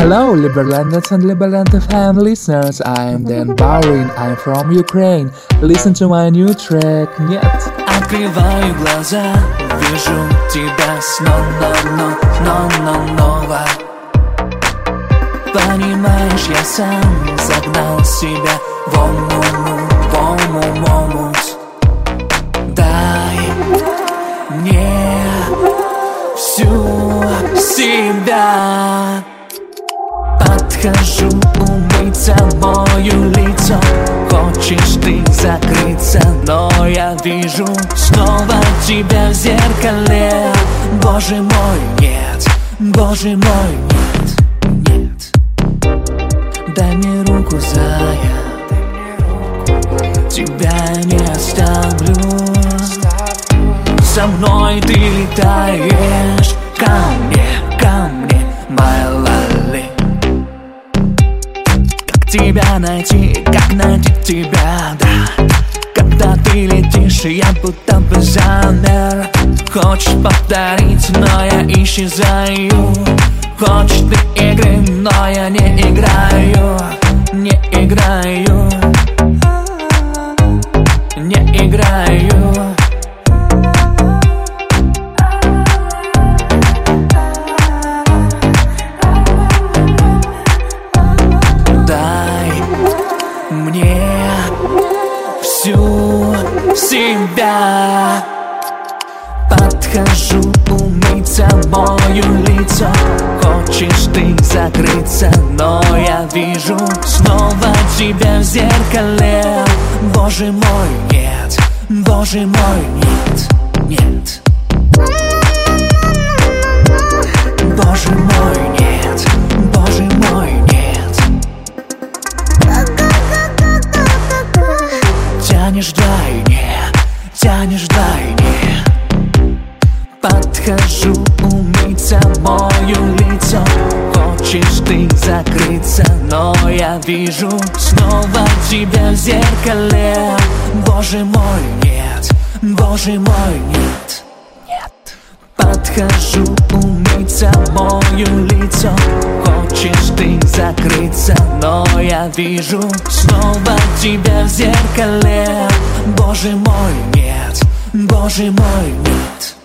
Hello, Liberlanders and Liberland FM listeners. I am Dan Bowring. I'm from Ukraine. Listen to my new track. Нет. Открываю глаза, вижу тебя снова, но, но, но, ново Понимаешь, я сам загнал себя в омут, в омут, в омут Дай мне всю себя Подхожу умыться, мою лицо. Хочешь ты закрыться, но я вижу Снова тебя в зеркале. Боже мой, нет, боже мой, нет, нет. Дай мне руку, зая. Тебя не оставлю. Со мной ты летаешь тебя найти, как найти тебя, да. Когда ты летишь, я будто бы замер. Хочешь повторить, но я исчезаю. Хочешь ты игры, но я не играю. Не играю. Не играю себя. Подхожу умыться, мою лицо. Хочешь ты закрыться, но я вижу Снова тебя в зеркале. Боже мой, нет, боже мой, нет, нет Тянешь вдвойне, тянешь вдвойне Подхожу умыться, мою лицо. Хочешь ты закрыться, но я вижу Снова тебя в зеркале. Боже мой, нет, боже мой, нет. Подхожу умыться, мою лицо закрыться, но я вижу Снова тебя в зеркале. Боже мой, нет, боже мой, нет